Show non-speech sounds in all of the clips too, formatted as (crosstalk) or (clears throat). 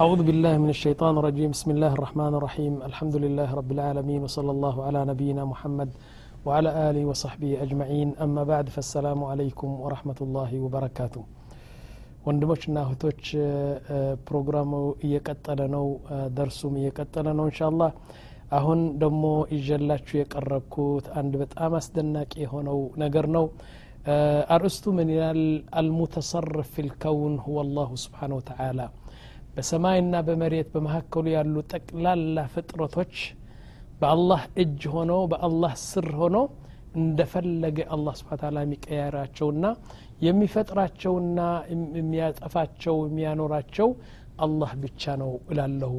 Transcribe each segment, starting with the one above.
أعوذ بالله من الشيطان الرجيم بسم الله الرحمن الرحيم الحمد لله رب العالمين وصلى الله على نبينا محمد وعلى آله وصحبه أجمعين أما بعد فالسلام عليكم ورحمة الله وبركاته ወንድሞችና እህቶች ፕሮግራሙ እየቀጠለ ነው ደርሱም እየቀጠለ ነው እንሻ አላህ አሁን ደግሞ ይዤላችሁ የቀረብኩት አንድ በጣም አስደናቂ የሆነው ነገር ነው አርእስቱ ምን ይላል አልሙተሰርፍ ፊ ልከውን ሁወ አላሁ ስብሓን ወተዓላ በሰማይና በመሬት በመካከሉ ያሉ ጠቅላላ ፍጥረቶች በአላህ እጅ ሆነው በአላህ ስር ሆኖ እንደፈለገ አላህ ስብሓን ታላ የሚቀያራቸውና የሚፈጥራቸውና የሚያጠፋቸው የሚያኖራቸው አላህ ብቻ ነው እላለሁ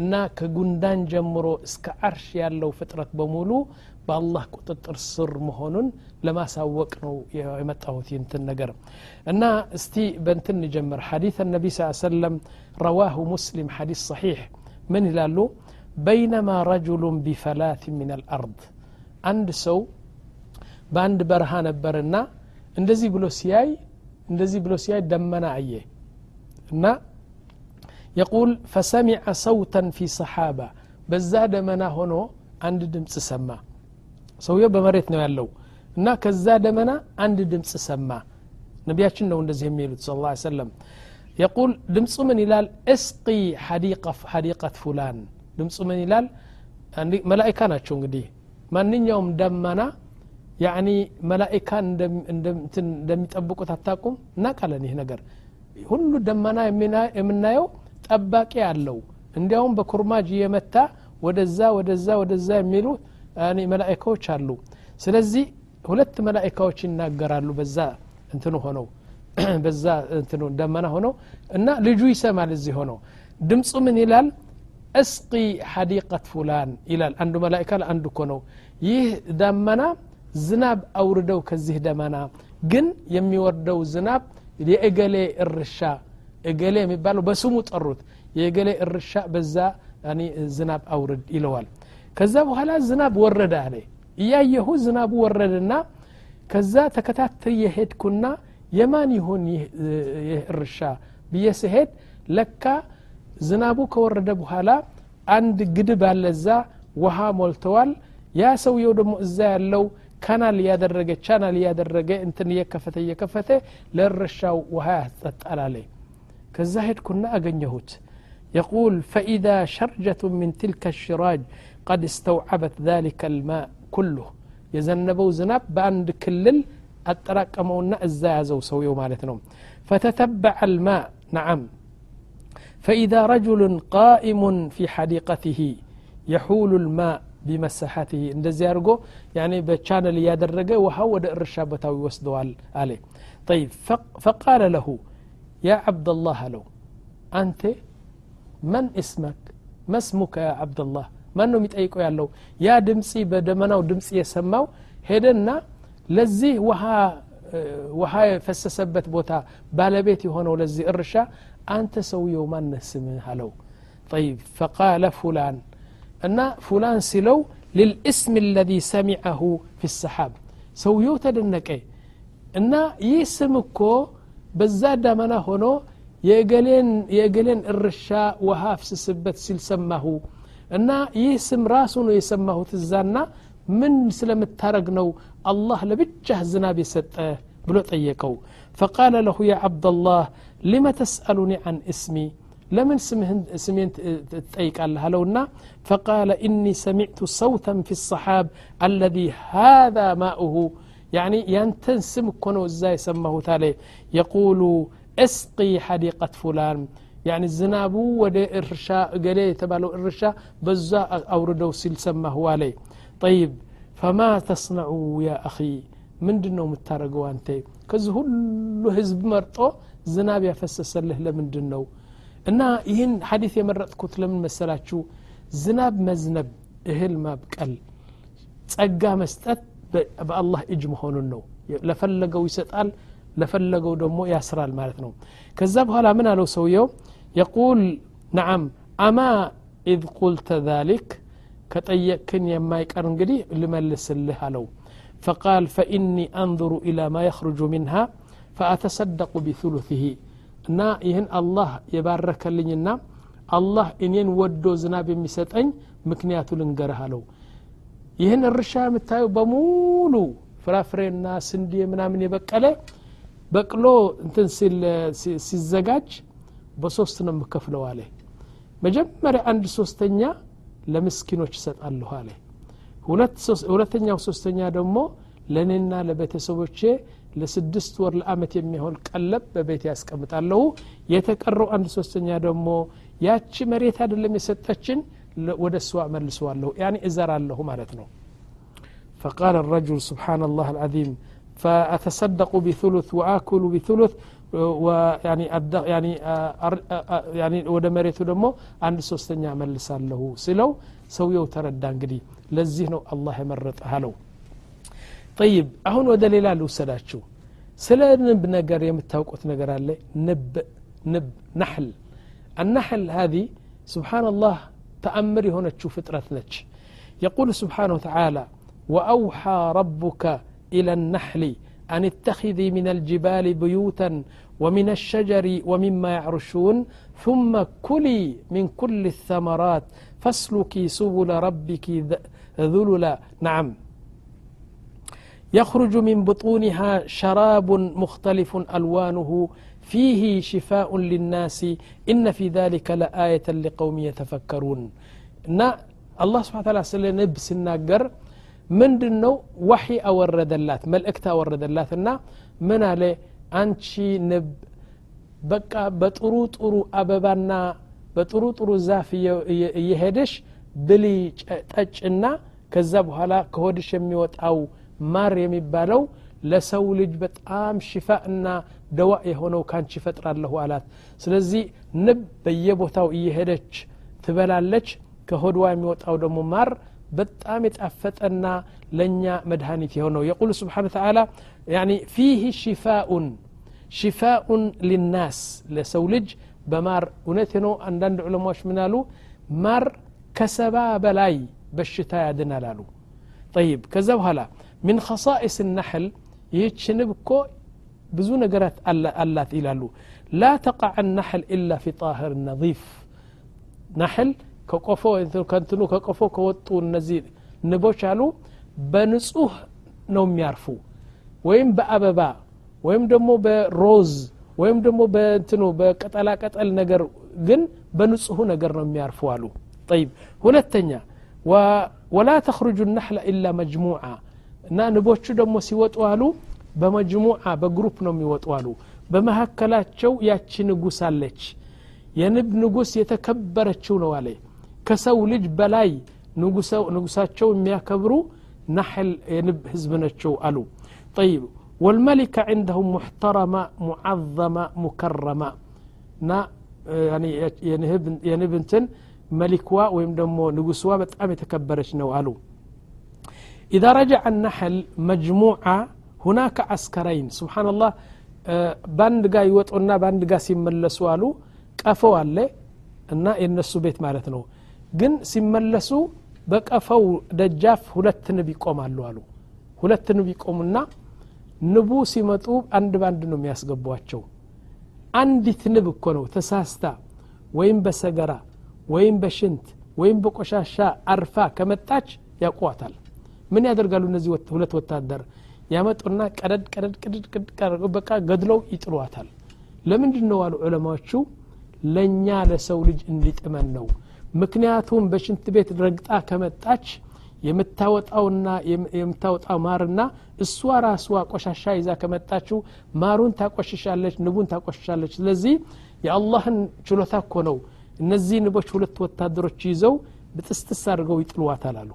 እና كجندان جمرو እስከ አርሽ ያለው فترة በሙሉ بالله ቁጥጥር ስር መሆኑን ለማሳወቅ ነው የመጣሁት ይንትን ነገር። እና استي بنتن ንጀምር حديث النبي صلى الله عليه وسلم رواه مسلم حديث صحيح من لالو بينما رجل بفلاث من الأرض عند سو باند برهان برنا ندزي بلوسياي ندزي بلوسياي دمنا عيه የቁል ፈሰሚዐ ሰውተን ፊ ሰሓባ በዛ ደመና ሆኖ አንድ ድምፅ ሰማ ሰውየው በመሬት ነው ያለው እና ከዛ ደመና አንድ ድምፅ ሰማ ነቢያችን ነው እንደዚህ የሚሉት ስ ላ ሰለም የቁል ድምፁ ምን ይላል እስቂ ሐዲቀት ፉላን ድምፁ ምን ይላል መላይካ ናቸው እንግዲህ ማንኛውም ደመና ያኒ መላኢካ እንደሚጠብቁት አታቁም እናቃለን ይህ ነገር ሁሉ ደመና የምናየው ጠባቂ አለው እንዲያውም በኩርማጅ እየመታ ወደዛ ወደዛ ወደዛ የሚሉ መላኢካዎች አሉ ስለዚህ ሁለት መላኢካዎች ይናገራሉ በዛ እንትኑ ሆነው በዛ እንትኑ ደመና ሆነው እና ልጁ ይሰማል እዚህ ሆነው ድምፁ ምን ይላል እስቂ ሐዲቀት ፉላን ይላል አንዱ መላኢካ ለአንዱ እኮ ነው ይህ ደመና ዝናብ አውርደው ከዚህ ደመና ግን የሚወርደው ዝናብ የእገሌ እርሻ እገሌ የሚባለው በስሙ ጠሩት። የእገሌ እርሻ በዛ ዝናብ አውርድ ይለዋል። ከዛ በኋላ ዝናብ ወረደ አለ። እያየሁ ዝናቡ ወረደና ከዛ ተከታተል የሄድኩና የማን ይሁን ይህ እርሻ ብዬ ስሄድ ለካ ዝናቡ ከወረደ በኋላ አንድ ግድብ አለዛ ውሃ ሞልተዋል። ያ ሰውየው ደግሞ እዛ ያለው ካናል እያደረገ ቻናል እያደረገ እንትን እየከፈተ እየከፈተ ለእርሻው ውሃ ያስጠጣል ከዛ ሄድኩና አገኘሁት يقول فإذا شرجة من تلك الشراج قد استوعبت ذلك الماء كله يزنبو زناب بأند كلل أتراكمونا إزا يزو سويو مالتنا فتتبع الماء نعم فإذا رجل قائم في حديقته يحول الماء بمساحته እንደዚህ አድርጎ ያኔ በቻነል እያደረገ ውሃው ወደ እርሻ ቦታው ይወስደዋል አለ طيب فقال له يا عبد الله هلو أنت من اسمك؟ ما اسمك يا عبد الله ما أنه متأيقو يا لو يا دمسي بدمنا ودمسي يسمو هيدنا لزيه وها وهاي فسسبت بوتا بالبيتي هنا ولزي الرشا أنت سوي يوما نسم هلو طيب فقال فلان أن فلان سلو للاسم الذي سمعه في السحاب سويو تدنك إيه أن يسمكو በዛ ዳመና ሆኖ የእገሌን እርሻ ውሃ ፍስስበት ሲል ሰማሁ እና ይህ ስም ራሱ ነው የሰማሁት እዛና ምን ስለምታረግ ነው አላህ ለብቻህ ዝናብ የሰጠ ብሎ ጠየቀው ፈቃለ ለሁ ያ ዓብደላህ ሊመ ተስአሉኒ አን እስሚ ለምን ስሜን ትጠይቃለህ አለውና فقال إني سمعت صوتا في الصحاب الذي هذا ماؤه يعني ينتن سم كنو ازاي سمه تالي يقول اسقي حديقة فلان يعني الزنابو ود إرشا قلي تبالو إرشا بزا أوردو سيل سمه علي طيب فما تصنع يا أخي من دنو متارقوا أنت كز هلو هزب مرطو ዝናብ ያፈሰሰልህ ለምንድን ነው እና ይህን ሐዲስ የመረጥኩት ለምን መሰላችሁ ዝናብ መዝነብ እህል ማብቀል ጸጋ መስጠት በአላህ እጅ መሆኑን ነው ለፈለገው ይሰጣል ለፈለገው ደግሞ ያስራል ማለት ነው ከዛ በኋላ ምን አለው ሰውየው የቁል ነዓም አማ ኢዝ ቁልተ ዛሊክ ከጠየቅክን የማይቀር እንግዲህ ልመልስልህ አለው فقال فإني أنظر إلى ما يخرج منها فأتصدق بثلثه እና ይህን አላህ የባረከልኝና አላህ እኔን ወዶ ዝናብ የሚሰጠኝ ምክንያቱ ልንገርህ አለው ይህን እርሻ የምታየው በሙሉ ፍራፍሬና ስንዴ ምናምን የበቀለ በቅሎ እንትን ሲዘጋጅ በሶስት ነው የምከፍለው አለ። መጀመሪያ አንድ ሶስተኛ ለምስኪኖች ይሰጣለሁ አለ። ሁለተኛው ሶስተኛ ደግሞ ለእኔና ለቤተሰቦቼ ለስድስት ወር ለአመት የሚሆን ቀለብ በቤት ያስቀምጣለሁ የተቀረው አንድ ሶስተኛ ደግሞ ያቺ መሬት አይደለም የሰጠችን ወደ እሷ መልሰዋለሁ ያኒ እዘራለሁ ማለት ነው فقال الرجل سبحان الله العظيم فأتصدق بثلث وآكل بثلث ويعني يعني يعني ወደ መሬቱ ደግሞ አንድ ሶስተኛ መልሳለሁ ስለው ሰውየው ተረዳ እንግዲህ ለዚህ ነው አላህ የመረጠህ አለው ጠይብ አሁን ወደ ሌላ ልውሰዳችሁ ስለ ንብ ነገር የምታውቁት ነገር አለ ንብ ንብ ናሕል النحل هذه سبحان الله تأمر هنا فطرة نج يقول سبحانه وتعالى وأوحى ربك إلى النحل أن اتخذي من الجبال بيوتا ومن الشجر ومما يعرشون ثم كلي من كل الثمرات فاسلكي سبل ربك ذللا. نعم. يخرج من بطونها شراب مختلف ألوانه فيه شفاء للناس إن في ذلك لآية لقوم يتفكرون እና አላህ ስብሓን ታላ ስለ ንብ ሲናገር ምንድን ነው ዋሒ አወረደላት መልእክት አወረደላት እና ምን አለ አንቺ ንብ በቃ በጥሩ ጥሩ አበባና በጥሩ ጥሩ ዛፍ እየሄደሽ ብሊ ጠጭና ከዛ በኋላ ከሆድሽ የሚወጣው ማር የሚባለው ለሰው ልጅ በጣም ሽፋ እና ደዋ የሆነው ካንቺ ፈጥራለሁ አላት ስለዚህ ንብ በየቦታው እየሄደች ትበላለች ከሆድዋ የሚወጣው ደግሞ ማር በጣም የጣፈጠና ለእኛ መድኃኒት የሆነው የቁል ስብሓን ተላ ፊህ ሽፋኡን ሽፋኡን ሊናስ ለሰው ልጅ በማር እውነት ነው አንዳንድ ዑለማዎች ምናሉ ማር ከሰባ በላይ በሽታ ያድናል አሉ ጠይብ ከዛ በኋላ ምን ከሳኢስ ናሕል ይህች ንብ እኮ ብዙ ነገራት አላት ይላሉ ላ ተቃዕ ናحል ኢላ ፊ ጣህር ነظፍ ናحል ከቆፎ ከንትኑ ከቆፎ ከወጡ እነዚህ ንቦች አሉ በንጹህ ነው የሚያርፉ ወይም በአበባ ወይም ደግሞ በሮዝ ወይም ደግሞ በእንትኑ በቀጠላቀጠል ነገር ግን በንጹሁ ነገር ነው የሚያርፉ አሉ ጠይብ ሁለተኛ ወላ ተክርጁ ናሕላ ኢላ መጅሙዓ እና ንቦቹ ደግሞ ሲወጡ አሉ بمجموعة بجروب نوم يوطوالو بمهكلات شو ياتش نقوس عليش ينب نقوس يتكبر شو نوالي كسو لج بلاي نقوسات نقوس شو مياكبرو نحل ينب هزبنا تشو ألو طيب والملكة عندهم محترمة معظمة مكرمة نا يعني ينهب ينبنتن ملكوا ويمدمو نقوسوا بتعمي تكبرش نوالو إذا رجع النحل مجموعة ሁናከ አስከራይን ስብናላህ በአንድ ጋር ይወጡና በአንድ ጋር ሲመለሱ አሉ ቀፈው አለ እና የነሱ ቤት ማለት ነው። ግን ሲመለሱ በቀፈው ደጃፍ ሁለት ንብ ይቆማሉ አሉ። ሁለት ንብ ይቆሙና ንቡ ሲመጡ አንድ ባንድ ነው የሚያስገቧቸው። አንዲት ንብ እኮ ነው ተሳስታ ወይም በሰገራ ወይም በሽንት ወይም በቆሻሻ አርፋ ከመጣች ያቋዋታል። ምን ያደርጋሉ እነዚህ ሁለት ወታደር? ያመጡና ቀደድ ቀደድ ቅድድ ቅድድ አድርገው በቃ ገድለው ይጥሏታል። ለምንድን ነው አሉ ዑለማዎቹ? ለእኛ ለሰው ልጅ እንዲጥመን ነው። ምክንያቱም በሽንት ቤት ረግጣ ከመጣች የምታወጣውና የምታወጣው ማርና እሷ ራስዋ ቆሻሻ ይዛ ከመጣችው ማሩን ታቆሽሻለች ንቡን ታቆሽሻለች። ስለዚህ የአላህን ችሎታ እኮ ነው እነዚህ ንቦች ሁለት ወታደሮች ይዘው ብጥስጥስ አድርገው ይጥልዋታል አሉ።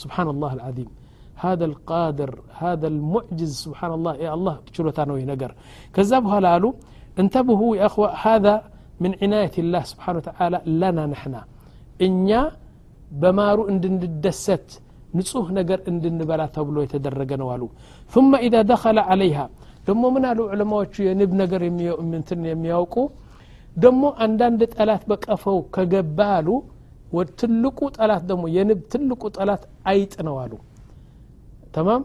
ስብናላህ አልዓዚም። هذا القادر هذا المعجز سبحان الله يا الله شلوتا نوي نقر كذبها لالو انتبهوا يا أخوة هذا من عناية الله سبحانه وتعالى لنا نحن إنيا بمارو اندندست ንጹህ ነገር እንድንበላ ተብሎ የተደረገ ነው አሉ ثم إذا دخل عليها ደሞ ምን አሉ ዑለማዎቹ የንብ ነገር እንትን የሚያውቁ ደሞ አንዳንድ ጠላት በቀፈው ከገባ አሉ ትልቁ ጠላት ደግሞ የንብ ትልቁ ጠላት አይጥ ነው አሉ ተማም?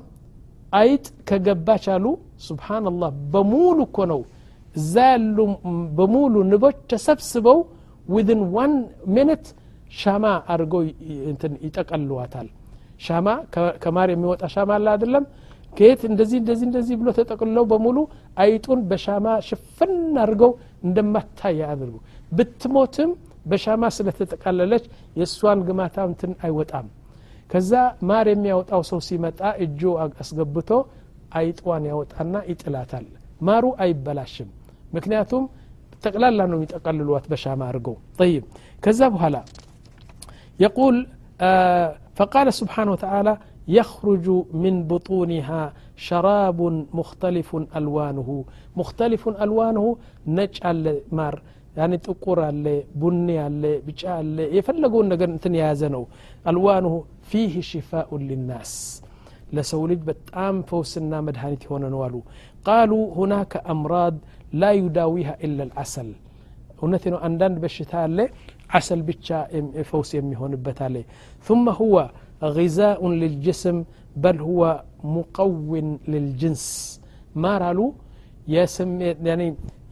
አይጥ ከገባች አሉ? ስብሓንላህ በሙሉ እኮ ነው። እዛ ያሉ በሙሉ ንቦች ተሰብስበው ዊን ዋን ሚኒት ሻማ አድርገው ይጠቀልዋታል ሻማ ከማር የሚወጣ ሻማ አለ አይደለም? ከየት እንደዚህ እንደዚህ እንደዚህ ብሎ ተጠቅልለው በሙሉ አይጡን በሻማ ሽፍን አድርገው እንደማታይ አድርጉ ብትሞትም በሻማ ስለተጠቃለለች የእሷን ግማታ እንትን አይወጣም ከዛ ማር የሚያወጣው ሰው ሲመጣ እጁ አስገብቶ አይጥዋን ያወጣና ይጥላታል ማሩ አይበላሽም ምክንያቱም ጠቅላላ ነው የሚጠቀልሏት በሻማ አድርገው طيب ከዛ በኋላ يقول آه فقال سبحانه وتعالى يخرج من بطونها شراب مختلف ألوانه مختلف ألوانه نجعل مار يعني ጥቁር አለ ቡኒ አለ ቢጫ አለ የፈለገውን ነገር እንትን የያዘ ነው አልዋንሁ ፊህ ሽፋኡ ሊናስ ለሰው ልጅ በጣም ፈውስና መድኃኒት የሆነ ነው አሉ ቃሉ ሁናከ አምራድ ላ ዩዳዊሃ ኢላ ልዓሰል እውነት ነው አንዳንድ በሽታ አለ ዓሰል ብቻ ፈውስ የሚሆንበት አለ ثم هو غذاء للجسم بل هو مقون للجنس ማር አሉ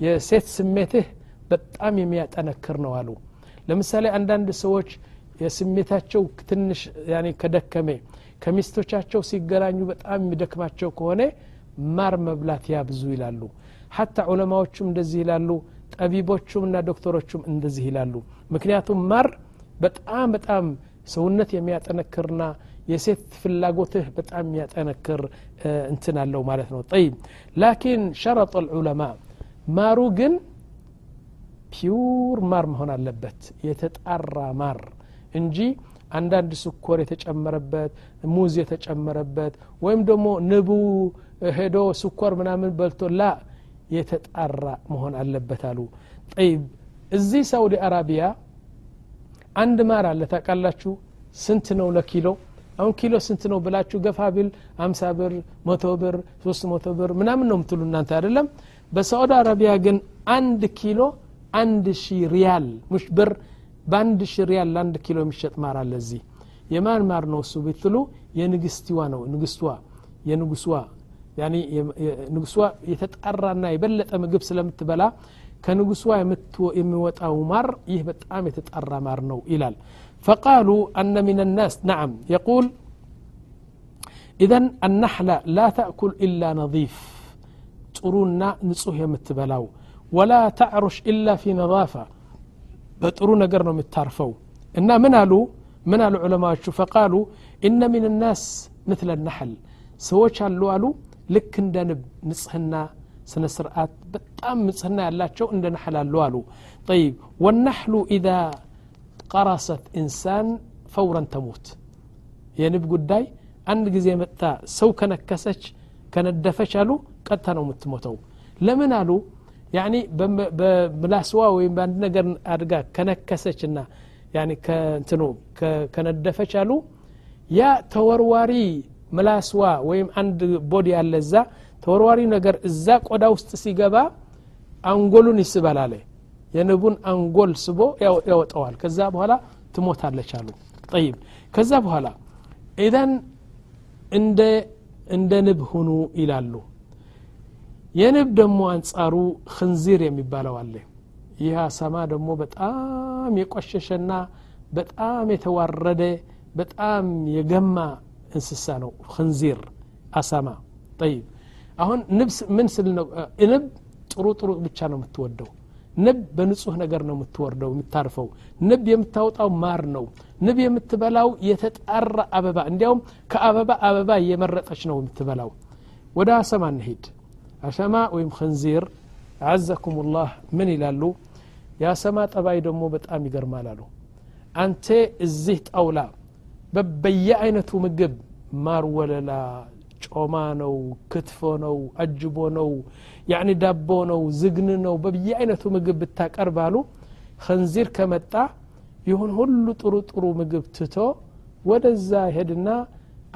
የሴት ስሜትህ በጣም የሚያጠነክር ነው አሉ። ለምሳሌ አንዳንድ ሰዎች የስሜታቸው ትንሽ ከደከሜ ከሚስቶቻቸው ሲገናኙ በጣም የሚደክማቸው ከሆነ ማር መብላት ያብዙ ይላሉ። ሀታ ዑለማዎቹም እንደዚህ ይላሉ ጠቢቦቹም እና ዶክተሮቹም እንደዚህ ይላሉ። ምክንያቱም ማር በጣም በጣም ሰውነት የሚያጠነክርና የሴት ፍላጎትህ በጣም የሚያጠነክር እንትን አለው ማለት ነው። ጠይብ። ላኪን ሸረط ልዑለማ ማሩ ግን ፒውር ማር መሆን አለበት። የተጣራ ማር እንጂ አንዳንድ ስኮር የተጨመረበት ሙዝ የተጨመረበት ወይም ደግሞ ንቡ ሄዶ ስኮር ምናምን በልቶ ላ የተጣራ መሆን አለበት አሉ። ጠይብ እዚህ ሳውዲ አረቢያ አንድ ማር አለ ታውቃላችሁ? ስንት ነው ለኪሎ? አሁን ኪሎ ስንት ነው ብላችሁ ገፋ ቢል አምሳ ብር መቶ ብር ሶስት መቶ ብር ምናምን ነው ምትሉ እናንተ አይደለም? በሳዑዲ አረቢያ ግን አንድ ኪሎ አንድ ሺ ሪያል ሙሽ ብር በአንድ ሺ ሪያል ለአንድ ኪሎ የሚሸጥ ማር አለ እዚህ የማን ማር ነው እሱ ብትሉ የንግስቲዋ ነው ንግስቷ የንጉስዋ ንጉሷ የተጣራና የበለጠ ምግብ ስለምትበላ ከንጉሷ የሚወጣው ማር ይህ በጣም የተጣራ ማር ነው ይላል ፈቃሉ አነ ምን ናስ ናም የቁል ኢዘን አናሕላ ላ ተእኩል ኢላ ነظፍ ጥሩና ንጹህ የምትበላው ولا تعرش إلا في نظافة. بطرو نجر نو من قالوا من قالوا علماء شو قالوا إن من الناس مثل النحل. سوتش اللو علو لك عندنا نصهنا سنة سرقات بتأم نصهنا الله شو عندنا نحل اللو علو طيب والنحل إذا قرصت إنسان فورا تموت. يعني بقول داي عند جزية متى سو كان كسج كان الدفش علو قد تنو لمن علو ያኒ በምላስዋ ወይም በአንድ ነገር አድጋ ከነከሰች ያኒ ከእንትኑ ከነደፈች አሉ። ያ ተወርዋሪ ምላስዋ ወይም አንድ ቦዲ ያለ እዛ። ተወርዋሪ ነገር እዛ ቆዳ ውስጥ ሲገባ አንጎሉን ይስባል አለ። የንቡን አንጎል ስቦ ያወጠዋል ከዛ በኋላ ትሞታለች አሉ። ጠይብ። ከዛ በኋላ ኢዘን እንደ ንብ ሁኑ ይላሉ የንብ ደግሞ አንጻሩ ክንዚር የሚባለው አለ። ይህ አሳማ ደግሞ በጣም የቆሸሸና በጣም የተዋረደ በጣም የገማ እንስሳ ነው። ክንዚር አሳማ። ጠይብ። አሁን ንብ ምን ስል ነው? ንብ ጥሩ ጥሩ ብቻ ነው የምትወደው። ንብ በንጹህ ነገር ነው የምትወርደው የምታርፈው። ንብ የምታወጣው ማር ነው። ንብ የምትበላው የተጣራ አበባ። እንዲያውም ከአበባ አበባ እየመረጠች ነው የምትበላው። ወደ አሰማ እንሄድ አሰማ ወይም ክንዚር አዘኩም ላህ ምን ይላሉ የአሰማ ጠባይ ደግሞ በጣም ይገርማል አሉ አንተ እዚህ ጣውላ በየአይነቱ ምግብ ማር ወለላ ጮማ ነው ክትፎ ነው አጅቦ ነው ያኒ ዳቦ ነው ዝግን ነው በየአይነቱ ምግብ ብታቀርብ አሉ ክንዚር ከመጣ ይሁን ሁሉ ጥሩ ጥሩ ምግብ ትቶ ወደዛ ሄድና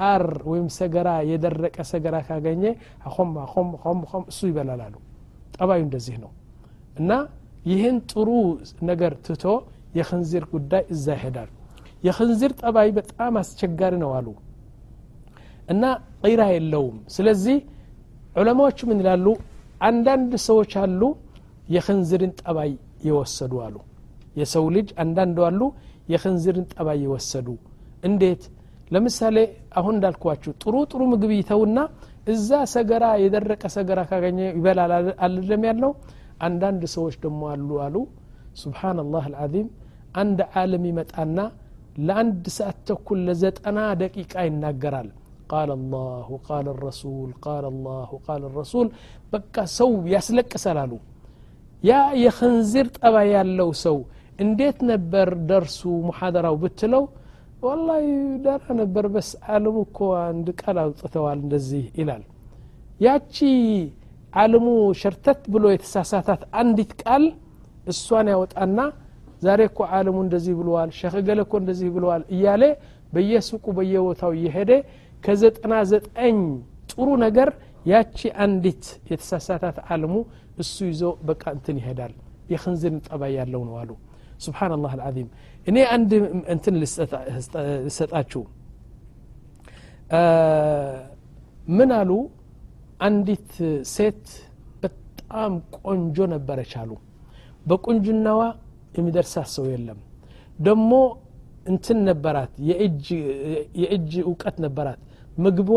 አር ወይም ሰገራ የደረቀ ሰገራ ካገኘ አኹም አኹም አኹም አኹም እሱ ይበላል አሉ። ጠባዩ እንደዚህ ነው። እና ይህን ጥሩ ነገር ትቶ የክንዚር ጉዳይ እዛ ይሄዳል። የክንዚር ጠባይ በጣም አስቸጋሪ ነው አሉ። እና ቂራ የለውም። ስለዚህ ዑለማዎቹ ምን ይላሉ? አንዳንድ ሰዎች አሉ የክንዝርን ጠባይ የወሰዱ አሉ። የሰው ልጅ አንዳንዱ አሉ የክንዝርን ጠባይ የወሰዱ። እንዴት ለምሳሌ አሁን እንዳልኳችሁ ጥሩ ጥሩ ምግብ ይተውና እዛ ሰገራ የደረቀ ሰገራ ካገኘ ይበላል አልለም ያልነው አንዳንድ ሰዎች ደግሞ አሉ አሉ ሱብሓናላህ አልዓዚም አንድ ዓለም ይመጣና ለአንድ ሰዓት ተኩል ለዘጠና ደቂቃ ይናገራል ቃል አላሁ ቃል ረሱል ቃል አላሁ ቃል ረሱል በቃ ሰው ያስለቅሳል አሉ ያ የክንዚር ጠባይ ያለው ሰው እንዴት ነበር ደርሱ ሙሓደራው ብትለው ወላሂ ደህና ነበር። በስ አለሙ እኮ አንድ ቃል አውጥተዋል እንደዚህ ይላል። ያቺ አለሙ ሸርተት ብሎ የተሳሳታት አንዲት ቃል እሷን ያወጣና ዛሬ እኮ አለሙ እንደዚህ ብለዋል ሸክ ገለ እኮ እንደዚህ ብለዋል እያለ በየሱቁ በየቦታው እየሄደ ከዘጠና ዘጠኝ ጥሩ ነገር ያቺ አንዲት የተሳሳታት አለሙ እሱ ይዞ በቃ እንትን ይሄዳል የክንዝን ጠባይ ያለው ነው አሉ። ስብሓናላህ አልዓዚም እኔ አንድ እንትን ልሰጣችሁ። ምን አሉ? አንዲት ሴት በጣም ቆንጆ ነበረች አሉ። በቁንጅናዋ የሚደርሳት ሰው የለም። ደሞ እንትን ነበራት የእጅ እውቀት ነበራት። ምግቧ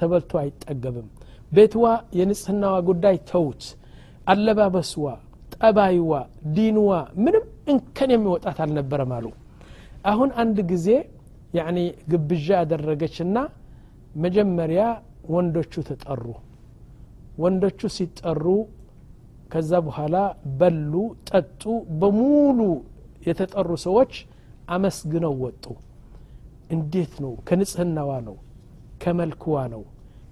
ተበልቶ አይጠገብም። ቤትዋ የንጽህናዋ ጉዳይ ተውት አለባበስዋ ጠባይዋ ዲንዋ ምንም እንከን የሚወጣት አልነበረም አሉ። አሁን አንድ ጊዜ ያኒ ግብዣ ያደረገችና መጀመሪያ ወንዶቹ ተጠሩ። ወንዶቹ ሲጠሩ ከዛ በኋላ በሉ ጠጡ በሙሉ የተጠሩ ሰዎች አመስግነው ወጡ። እንዴት ነው? ከንጽህናዋ ነው ከመልክዋ ነው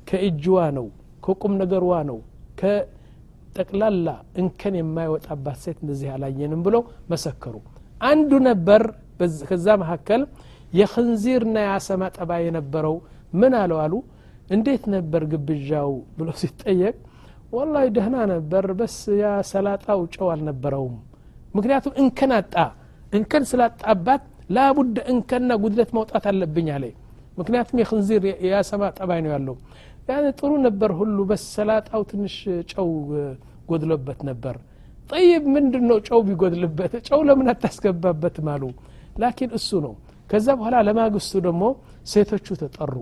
ከእጅዋ ነው ከቁም ነገርዋ ነው ከጠቅላላ እንከን የማይወጣባት ሴት እንደዚህ አላየንም ብለው መሰከሩ። አንዱ ነበር ከዛ መካከል የክንዚርና የአሰማ ጠባ የነበረው ምን አለው አሉ? እንዴት ነበር ግብዣው ብሎ ሲጠየቅ ወላሂ ደህና ነበር በስ ያ ሰላጣው ጨው አልነበረውም። ምክንያቱም እንከን አጣ። እንከን ስላጣባት ላቡደ እንከንና ጉድለት ማውጣት አለብኝ አለ። ምክንያቱም የክንዚር የአሰማ ጠባይ ነው ያለው ያን ጥሩ ነበር ሁሉ። በስ ሰላጣው ትንሽ ጨው ጎድሎበት ነበር። ጠይብ ምንድን ነው ጨው ቢጎድልበት? ጨው ለምን አታስገባበትም አሉ። ላኪን እሱ ነው። ከዛ በኋላ ለማግስቱ ደግሞ ሴቶቹ ተጠሩ።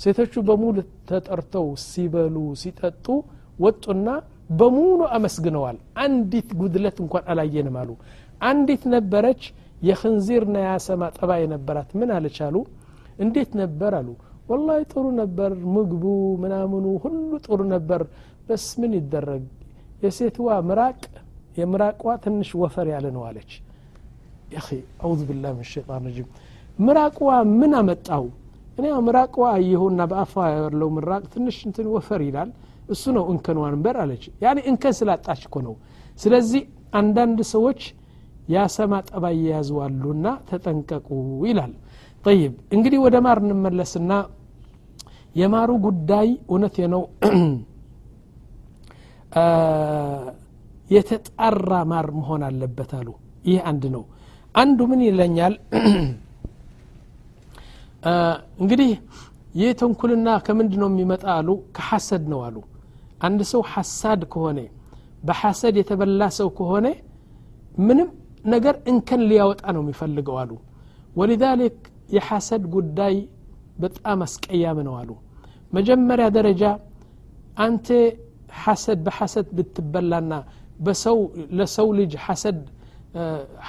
ሴቶቹ በሙሉ ተጠርተው ሲበሉ ሲጠጡ ወጡና በሙሉ አመስግነዋል። አንዲት ጉድለት እንኳን አላየንም አሉ። አንዲት ነበረች የክንዚርና የአሰማ ጠባ የነበራት ምን አለች አሉ? እንዴት ነበር አሉ ወላሂ ጥሩ ነበር። ምግቡ ምናምኑ ሁሉ ጥሩ ነበር። በስ ምን ይደረግ? የሴትዋ ምራቅ የምራቋ ትንሽ ወፈር ያለ ነው አለች። አዑዙ ቢላህ ምን ሸጣን ረጂም። ምራቅዋ ምን አመጣው? እኔ ምራቅዋ አየሁና በአፋ ያለው ምራቅ ትንሽ እንትን ወፈር ይላል። እሱ ነው እንከን ዋንበር አለች። ያኔ እንከን ስላጣች እኮ ነው። ስለዚህ አንዳንድ ሰዎች ያሰማ ጠባይ የያዝዋሉና ተጠንቀቁ ይላል። ጠይብ እንግዲህ ወደ ማር እንመለስና የማሩ ጉዳይ እውነት ነው (clears throat) የተጣራ ማር መሆን አለበት አሉ። ይህ አንድ ነው። አንዱ ምን ይለኛል? (clears throat) እንግዲህ ይህ ተንኩልና ከምንድ ነው የሚመጣ አሉ? ከሐሰድ ነው አሉ። አንድ ሰው ሐሳድ ከሆነ በሐሰድ የተበላ ሰው ከሆነ ምንም ነገር እንከን ሊያወጣ ነው የሚፈልገው አሉ። ወሊዛሊክ የሐሰድ ጉዳይ በጣም አስቀያም ነው አሉ። መጀመሪያ ደረጃ አንተ ሐሰድ በሐሰድ ብትበላና በሰው ለሰው ልጅ ሐሰድ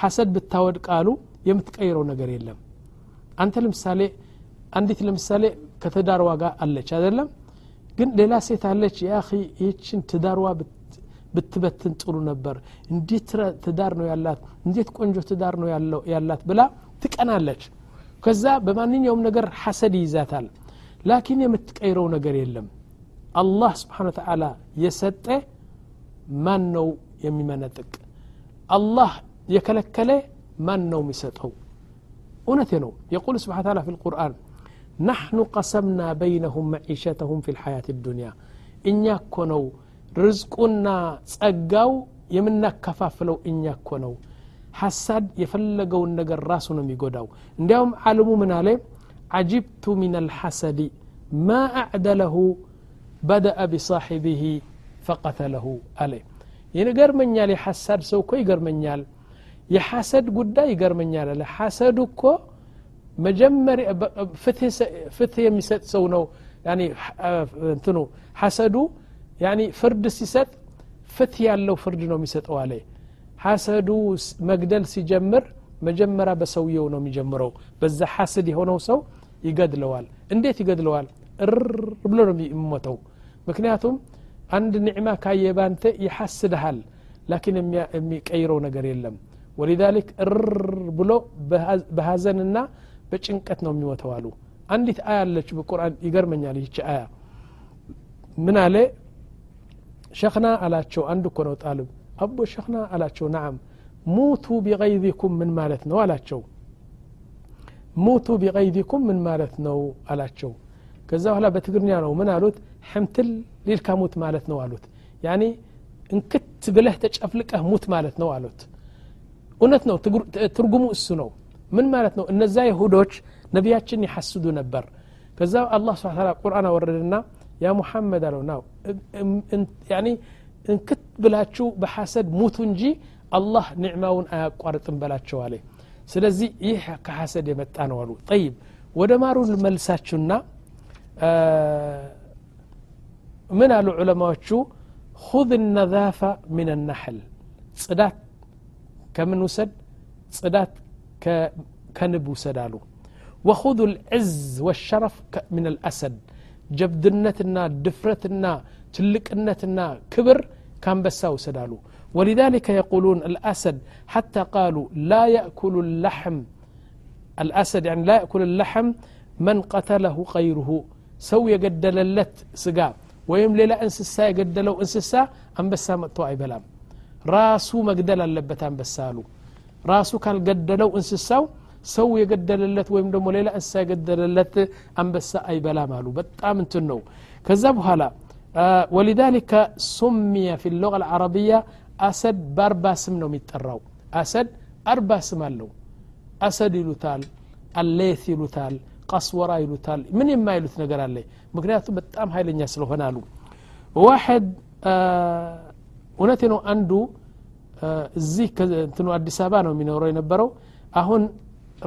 ሐሰድ ብታወድቅ አሉ የምትቀይረው ነገር የለም። አንተ ለምሳሌ አንዲት ለምሳሌ ከትዳርዋ ጋር አለች አይደለም? ግን ሌላ ሴት አለች ያ ይህችን ትዳርዋ ብትበትን ጥሩ ነበር። እንዴት ትዳር ነው ያላት? እንዴት ቆንጆ ትዳር ነው ያላት? ብላ ትቀናለች ከዛ በማንኛውም ነገር ሐሰድ ይይዛታል ላኪን የምትቀይረው ነገር የለም አላህ ስብሓን ተዓላ የሰጠ ማን ነው የሚመነጥቅ አላህ የከለከለ ማን ነው የሚሰጠው እውነቴ ነው የቁል ስብሓ ታላ ፊ ልቁርአን ናሕኑ ቀሰምና በይነሁም መዒሸተሁም ፊ ልሐያት ዱንያ እኛ እኮ ነው ርዝቁና ጸጋው የምናከፋፍለው እኛ እኮ ነው ሐሳድ የፈለገውን ነገር ራሱ ነው የሚጎዳው እንዲያውም ዓለሙ ምን አለ عجبت من الحسد ما أعدله بدأ بصاحبه فقتله عليه ይገርመኛል የሐሳድ ሰው እኮ ይገርመኛል የሐሰድ ጉዳይ ይገርመኛል አለ ሐሰዱ እኮ መጀመሪያ ፍትህ የሚሰጥ ሰው ነው እንትኑ ሐሰዱ ያኒ ፍርድ ሲሰጥ ፍትህ ያለው ፍርድ ነው የሚሰጠው አለ ሐሰዱ መግደል ሲጀምር መጀመሪያ በሰውየው ነው የሚጀምረው። በዛ ሐስድ የሆነው ሰው ይገድለዋል። እንዴት ይገድለዋል? እር ብሎ ነው የሚሞተው። ምክንያቱም አንድ ኒዕማ ካየ ባንተ ይሐስድሃል ላኪን የሚቀይረው ነገር የለም። ወሊዛሊክ እር ብሎ በሀዘንና በጭንቀት ነው የሚሞተው አሉ። አንዲት አያ አለች በቁርአን። ይገርመኛል ይህች አያ። ምን አለ? ሸክና አላቸው። አንድ እኮ ነው ጣልብ አቦ ሸክና አላቸው ናዓም ሙቱ ቢገይዚኩም ምን ማለት ነው አላቸው ሙቱ ቢገይዚኩም ምን ማለት ነው አላቸው ከዛ በኋላ በትግርኛ ነው ምን አሉት ሕምትል ሊልካ ሙት ማለት ነው አሉት ያኒ እንክት ብለህ ተጨፍልቀህ ሙት ማለት ነው አሉት እውነት ነው ትርጉሙ እሱ ነው ምን ማለት ነው እነዛ ይሁዶች ነቢያችን ይሐስዱ ነበር ከዛ አላህ ስብን ታላ ቁርአን አወረድና ያ ሙሐመድ አለው ናው ያኒ እንክት ብላችሁ በሐሰድ ሙቱ እንጂ አላህ ኒዕማውን አያቋርጥም በላቸው አለ ስለዚህ ይህ ከሐሰድ የመጣ ነው አሉ ጠይብ ወደ ማሩ መልሳችሁና ምን አሉ ዑለማዎቹ ሁዝ ነዛፈ ምን ናሕል ጽዳት ከምን ውሰድ ጽዳት ከንብ ውሰድ አሉ وخذوا العز والشرف من الأسد جبدنتنا دفرتنا ትልቅነትና ክብር ከአንበሳ ውሰድ አሉ ولذلك يقولون الأسد حتى قالوا لا يأكل اللحم الأسد يعني لا يأكل اللحم من قتله غيره ሰው የገደለለት ስጋ ወይም ሌላ እንስሳ የገደለው እንስሳ አንበሳ መጥቶ አይበላም ራሱ መግደል አለበት አንበሳ አሉ ራሱ ካልገደለው እንስሳው ሰው የገደለለት ወይም ደግሞ ሌላ እንስሳ የገደለለት አንበሳ አይበላም አሉ በጣም እንትን ነው ከዛ በኋላ ولذلك سمي في اللغة العربية أسد بأربع سم ነው የሚጠራው አሰድ አርባ ስም አለው አሰድ ይሉታል አሌት ይሉታል ቀስወራ ይሉታል ምን የማይሉት ነገር አለ ምክንያቱም በጣም ኃይለኛ ስለሆነ አሉ ዋሕድ እውነቴ ነው አንዱ እዚህ እንትኑ አዲስ አበባ ነው የሚኖረው የነበረው አሁን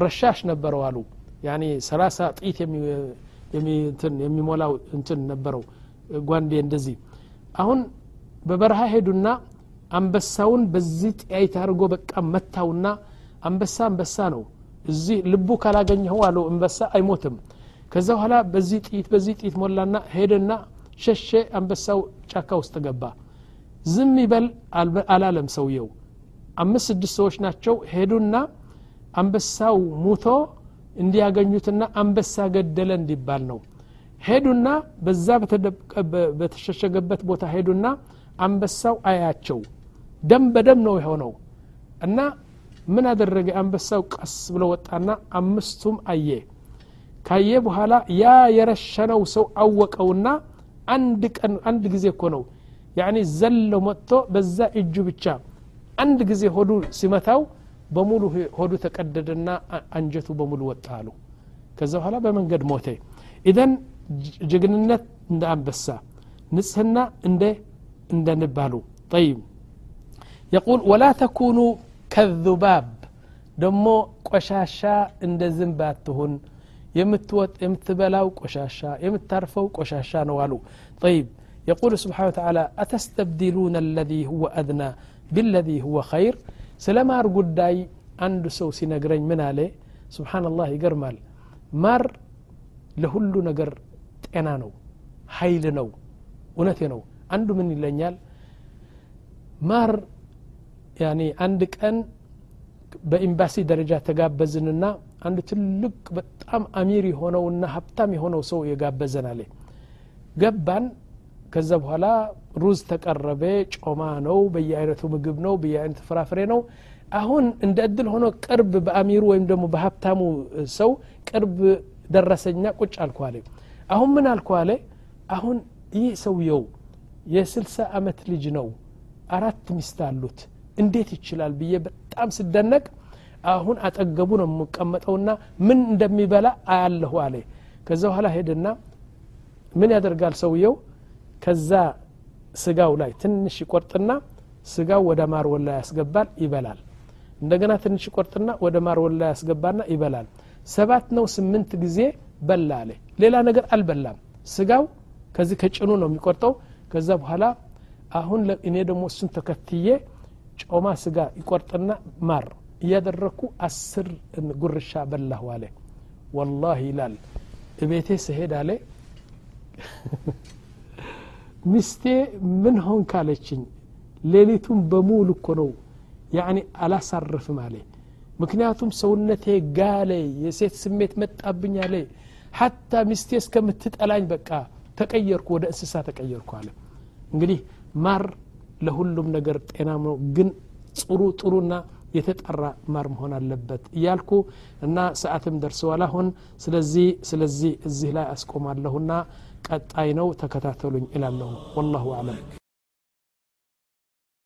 ረሻሽ ነበረው አሉ ያኔ ሰላሳ ጥይት የሚሞላው እንትን ነበረው ጓንዴ እንደዚህ። አሁን በበረሃ ሄዱና አንበሳውን በዚህ ጥያይት አድርጎ በቃ መታውና አንበሳ አንበሳ ነው። እዚህ ልቡ ካላገኘኸው አለው አንበሳ አይሞትም። ከዛ በኋላ በዚህ ጥይት በዚህ ጥይት ሞላና ሄደና ሸሸ አንበሳው ጫካ ውስጥ ገባ። ዝም ይበል አላለም ሰውየው። አምስት ስድስት ሰዎች ናቸው። ሄዱና አንበሳው ሙቶ እንዲያገኙትና አንበሳ ገደለ እንዲባል ነው ሄዱና በዛ በተሸሸገበት ቦታ ሄዱና አንበሳው አያቸው። ደም በደም ነው የሆነው። እና ምን አደረገ? አንበሳው ቀስ ብሎ ወጣና አምስቱም አየ። ካየ በኋላ ያ የረሸነው ሰው አወቀውና አንድ ቀን አንድ ጊዜ እኮ ነው ያኒ ዘለው መጥቶ በዛ እጁ ብቻ አንድ ጊዜ ሆዱ ሲመታው በሙሉ ሆዱ ተቀደደና አንጀቱ በሙሉ ወጣ አሉ። ከዛ በኋላ በመንገድ ሞተ። ኢዘን ጀግንነት እንደ አንበሳ ንጽህና እንደ እንደንባሉ። ጠይብ። የቁል ወላ ተኩኑ ከذባብ ደሞ ቆሻሻ እንደ ዝንብ አትሁን። የምትወጥ የምትበላው ቆሻሻ የምታርፈው ቆሻሻ ነው አሉ። يقول سبحانه وتعالى أتستبدلون الذي هو أدنى بالذي هو خير سلام أرقد داي عند سو سنقرين من عليه سبحان الله يقرمال مار لهلو نقر ጤና ነው ሀይል ነው እውነቴ ነው። አንዱ ምን ይለኛል? ማር ያኒ አንድ ቀን በኤምባሲ ደረጃ ተጋበዝንና አንድ ትልቅ በጣም አሚር የሆነውና ሀብታም የሆነው ሰው የጋበዘን አለ። ገባን። ከዛ በኋላ ሩዝ ተቀረበ ጮማ ነው በየአይነቱ ምግብ ነው በየአይነቱ ፍራፍሬ ነው። አሁን እንደ እድል ሆኖ ቅርብ በአሚሩ ወይም ደግሞ በሀብታሙ ሰው ቅርብ ደረሰኛ ቁጭ አለ አሁን ምን አልኩ አለ? አሁን ይህ ሰውየው የስልሳ አመት ልጅ ነው። አራት ሚስት አሉት። እንዴት ይችላል ብዬ በጣም ስደነቅ አሁን አጠገቡ ነው የምቀመጠውና ምን እንደሚበላ አያለሁ አለ። ከዛ በኋላ ሄድና ምን ያደርጋል ሰውየው? ከዛ ስጋው ላይ ትንሽ ይቆርጥና ስጋው ወደ ማር ወላ ያስገባል ይበላል። እንደገና ትንሽ ቆርጥና ወደ ማር ወላ ያስገባና ይበላል። ሰባት ነው ስምንት ጊዜ በላ አለ። ሌላ ነገር አልበላም። ስጋው ከዚህ ከጭኑ ነው የሚቆርጠው። ከዛ በኋላ አሁን እኔ ደግሞ እሱን ተከትዬ ጮማ ስጋ ይቆርጥና ማር እያደረግኩ አስር ጉርሻ በላሁ አለ። ወላሂ ይላል። እቤቴ ስሄድ አለ። (laughs) ሚስቴ ምን ሆን ካለችኝ ሌሊቱን በሙሉ እኮ ነው ያኒ አላሳርፍም አለ። ምክንያቱም ሰውነቴ ጋለ የሴት ስሜት መጣብኝ አለ ሀታ ሚስቴ እስከምትጠላኝ በቃ ተቀየርኩ ወደ እንስሳ ተቀየርኩ አለ። እንግዲህ ማር ለሁሉም ነገር ጤናም ነው ግን ጥሩ ጥሩና የተጠራ ማር መሆን አለበት እያልኩ እና ሰዓትም ደርሰዋል አሁን። ስለዚህ ስለዚህ እዚህ ላይ አስቆማለሁና ቀጣይ ነው ተከታተሉኝ እላለሁ። ወላሁ አለም